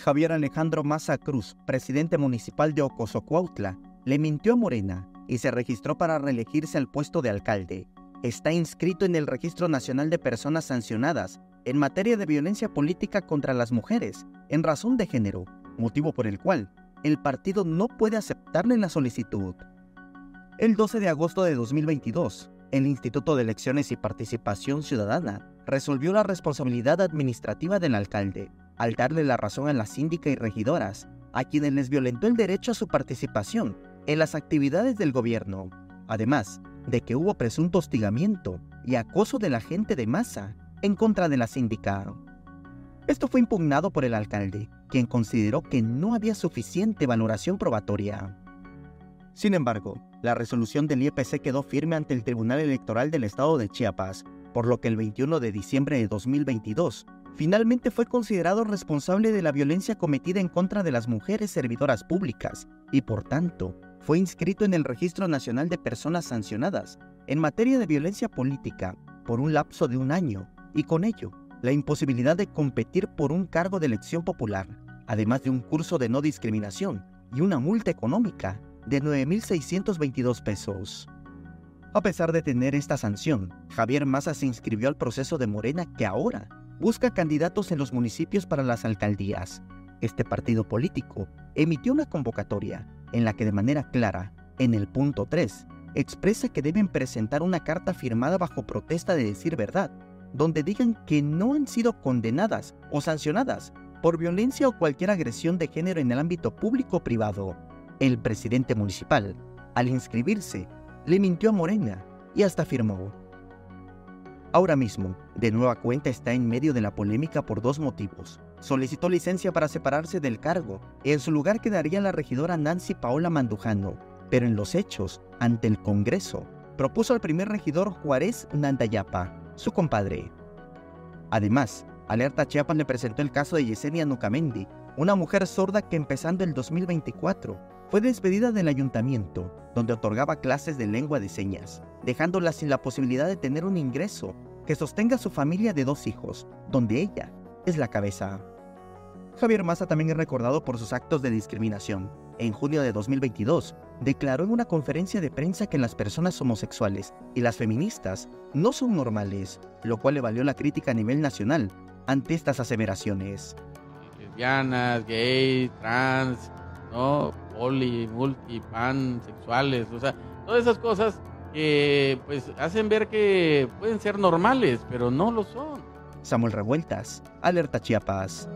Javier Alejandro Maza Cruz, presidente municipal de Ocosocuautla, le mintió a Morena y se registró para reelegirse al puesto de alcalde. Está inscrito en el Registro Nacional de Personas Sancionadas en materia de violencia política contra las mujeres en razón de género, motivo por el cual el partido no puede aceptarle la solicitud. El 12 de agosto de 2022, el Instituto de Elecciones y Participación Ciudadana resolvió la responsabilidad administrativa del alcalde al darle la razón a la síndica y regidoras, a quienes les violentó el derecho a su participación en las actividades del gobierno, además de que hubo presunto hostigamiento y acoso de la gente de masa en contra de la síndica. Esto fue impugnado por el alcalde, quien consideró que no había suficiente valoración probatoria. Sin embargo, la resolución del IEPC quedó firme ante el Tribunal Electoral del Estado de Chiapas, por lo que el 21 de diciembre de 2022 finalmente fue considerado responsable de la violencia cometida en contra de las mujeres servidoras públicas y por tanto fue inscrito en el Registro Nacional de Personas Sancionadas en materia de violencia política por un lapso de un año y con ello la imposibilidad de competir por un cargo de elección popular, además de un curso de no discriminación y una multa económica de 9.622 pesos. A pesar de tener esta sanción, Javier Massa se inscribió al proceso de Morena que ahora busca candidatos en los municipios para las alcaldías. Este partido político emitió una convocatoria en la que de manera clara, en el punto 3, expresa que deben presentar una carta firmada bajo protesta de decir verdad, donde digan que no han sido condenadas o sancionadas por violencia o cualquier agresión de género en el ámbito público o privado. El presidente municipal, al inscribirse, le mintió a Morena y hasta firmó. Ahora mismo, de nueva cuenta está en medio de la polémica por dos motivos. Solicitó licencia para separarse del cargo. En su lugar quedaría la regidora Nancy Paola Mandujano, pero en los hechos, ante el Congreso, propuso al primer regidor Juárez Nandayapa, su compadre. Además, Alerta Chiapas le presentó el caso de Yesenia Nucamendi, una mujer sorda que empezando el 2024 fue despedida del ayuntamiento, donde otorgaba clases de lengua de señas, dejándola sin la posibilidad de tener un ingreso que sostenga a su familia de dos hijos, donde ella es la cabeza. Javier Massa también es recordado por sus actos de discriminación. En junio de 2022, declaró en una conferencia de prensa que las personas homosexuales y las feministas no son normales, lo cual le valió la crítica a nivel nacional ante estas aseveraciones. Lesbianas, gay, trans, ¿no? Poli, multi, pan, sexuales, o sea, todas esas cosas que pues hacen ver que pueden ser normales, pero no lo son. Samuel Revueltas, Alerta Chiapas.